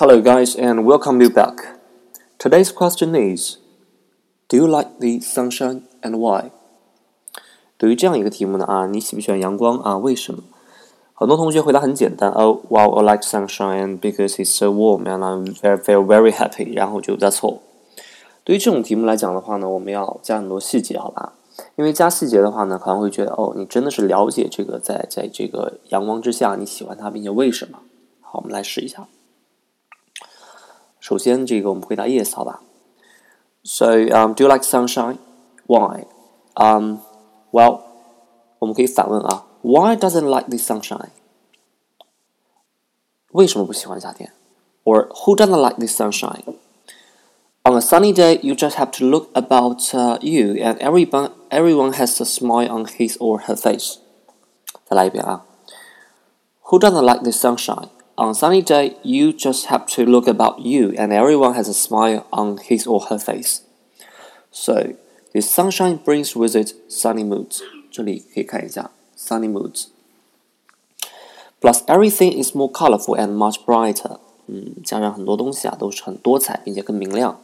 Hello, guys, and welcome you back. Today's question is Do you like the sunshine and why? 对于这样一个题目呢，啊，你喜不喜欢阳光啊？为什么？很多同学回答很简单，Oh, well, I like sunshine because it's so warm and I'm very, very, very happy. 然后就 That's all. 对于这种题目来讲的话呢，我们要加很多细节，好吧？因为加细节的话呢，可能会觉得哦，你真的是了解这个，在在这个阳光之下，你喜欢它，并且为什么？好，我们来试一下。首先，这个我们回答 yes，好吧？So, um, do you like sunshine? Why? Um, well，我们可以反问啊，Why doesn't like the sunshine？为什么不喜欢夏天？Or who doesn't like the sunshine? On a sunny day, you just have to look about uh, you, and everyone everyone has a smile on his or her face. 再来一遍啊，Who doesn't like the sunshine? On a sunny day, you just have to look about you, and everyone has a smile on his or her face. So, the sunshine brings with it sunny moods. 这里可以看一下 sunny moods. Plus, everything is more colorful and much brighter. 嗯，加上很多东西啊，都是很多彩，并且更明亮。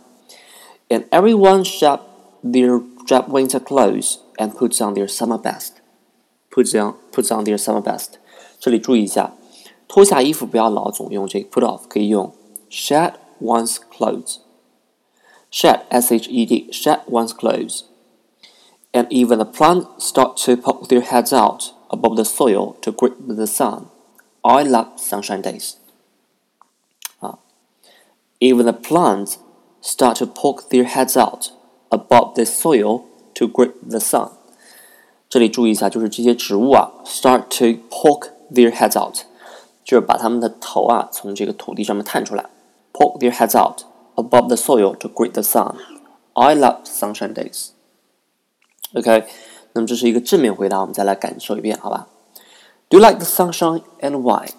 And everyone shop their drab winter clothes and puts on their summer best. Puts on puts on their summer best. 这里注意一下。 脱下衣服不要老总用这个 put off，可以用 shed one's clothes。shed s h e d shed one's clothes。And even the plants start to poke their heads out above the soil to greet the sun. I love sunshine days. 啊，even the plants start to poke their heads out above the soil to greet the sun. 这里注意一下，就是这些植物啊，start to poke their heads out。 就是把他们的头啊从这个土地上面探出来，poke their heads out above the soil to greet the sun. I love sunshine days. OK，那么这是一个正面回答，我们再来感受一遍，好吧？Do you like the sunshine and why?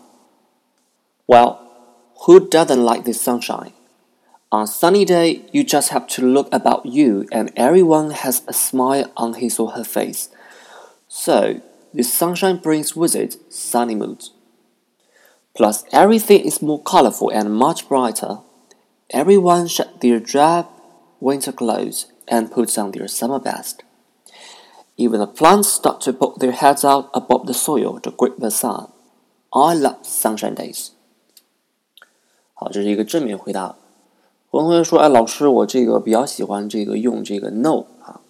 Well, who doesn't like the sunshine? On a sunny day, you just have to look about you, and everyone has a smile on his or her face. So, the sunshine brings with it sunny moods. Plus, everything is more colorful and much brighter. Everyone shed their drab winter clothes and puts on their summer best. Even the plants start to poke their heads out above the soil to greet the sun. I love sunshine days. 好，这是一个正面回答。很多同学说：“哎，老师，我这个比较喜欢这个用这个 no 啊。”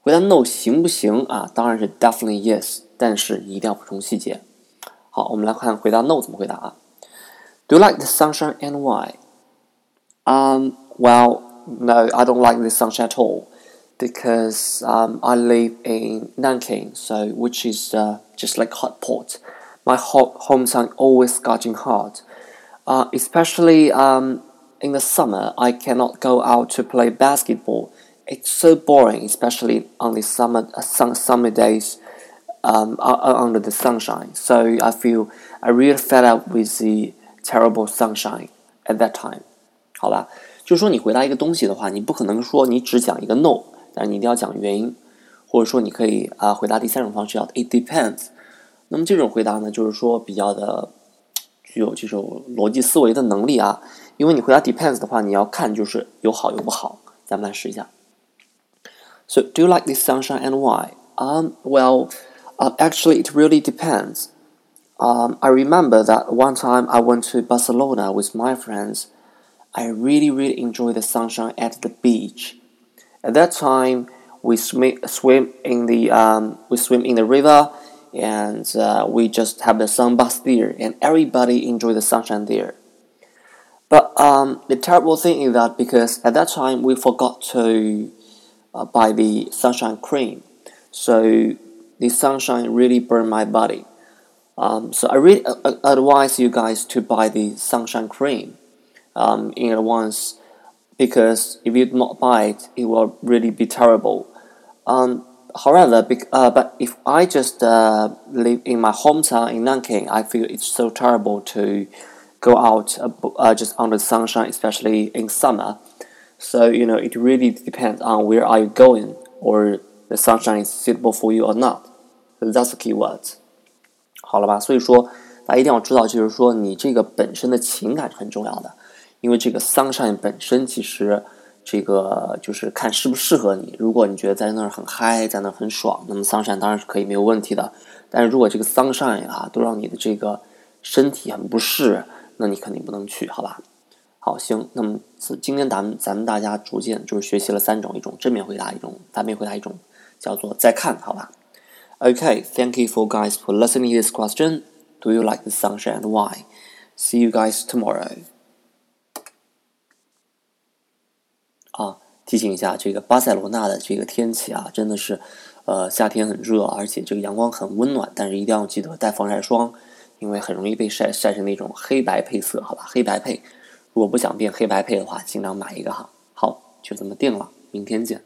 回答 no 行不行啊？当然是 definitely yes，但是你一定要补充细节。 好，我们来看回答 no 怎么回答啊？Do you like the sunshine and why? Um, well, no, I don't like the sunshine at all because um, I live in Nanking, so which is uh, just like hot pot. My hot hometown always scorching hot, uh, especially um, in the summer. I cannot go out to play basketball. It's so boring, especially on the summer uh, sun, summer days um, under the sunshine. So I feel I really fed up with the terrible sunshine at that time. 好吧，就是说你回答一个东西的话，你不可能说你只讲一个 no，但是你一定要讲原因，或者说你可以啊回答第三种方式叫 it depends。那么这种回答呢，就是说比较的具有这种逻辑思维的能力啊，因为你回答 depends 的话，你要看就是有好有不好。咱们来试一下。So do you like this sunshine and why? Um, well. Uh, actually, it really depends. Um, I remember that one time I went to Barcelona with my friends. I really, really enjoyed the sunshine at the beach. At that time, we swim, swim in the um, we swim in the river, and uh, we just have the sun bath there, and everybody enjoy the sunshine there. But um, the terrible thing is that because at that time we forgot to uh, buy the sunshine cream, so the sunshine really burned my body. Um, so I really uh, advise you guys to buy the sunshine cream um, in advance because if you do not buy it, it will really be terrible. Um, however, uh, but if I just uh, live in my hometown in Nanking, I feel it's so terrible to go out uh, uh just under the sunshine, especially in summer. So you know, it really depends on where are you going or the sunshine is suitable for you or not. That's key words，好了吧？所以说大家一定要知道，就是说你这个本身的情感是很重要的，因为这个 sunshine 本身其实这个就是看适不适合你。如果你觉得在那儿很嗨，在那儿很爽，那么 sunshine 当然是可以没有问题的。但是如果这个 sunshine 啊都让你的这个身体很不适，那你肯定不能去，好吧？好，行，那么今天咱们咱们大家逐渐就是学习了三种，一种正面回答，一种反面回答，一种叫做再看，好吧？Okay, thank you for guys for listening to this question. Do you like the sunshine and why? See you guys tomorrow. 啊，提醒一下，这个巴塞罗那的这个天气啊，真的是，呃，夏天很热，而且这个阳光很温暖，但是一定要记得带防晒霜，因为很容易被晒晒成那种黑白配色，好吧？黑白配。如果不想变黑白配的话，尽量买一个哈。好，就这么定了，明天见。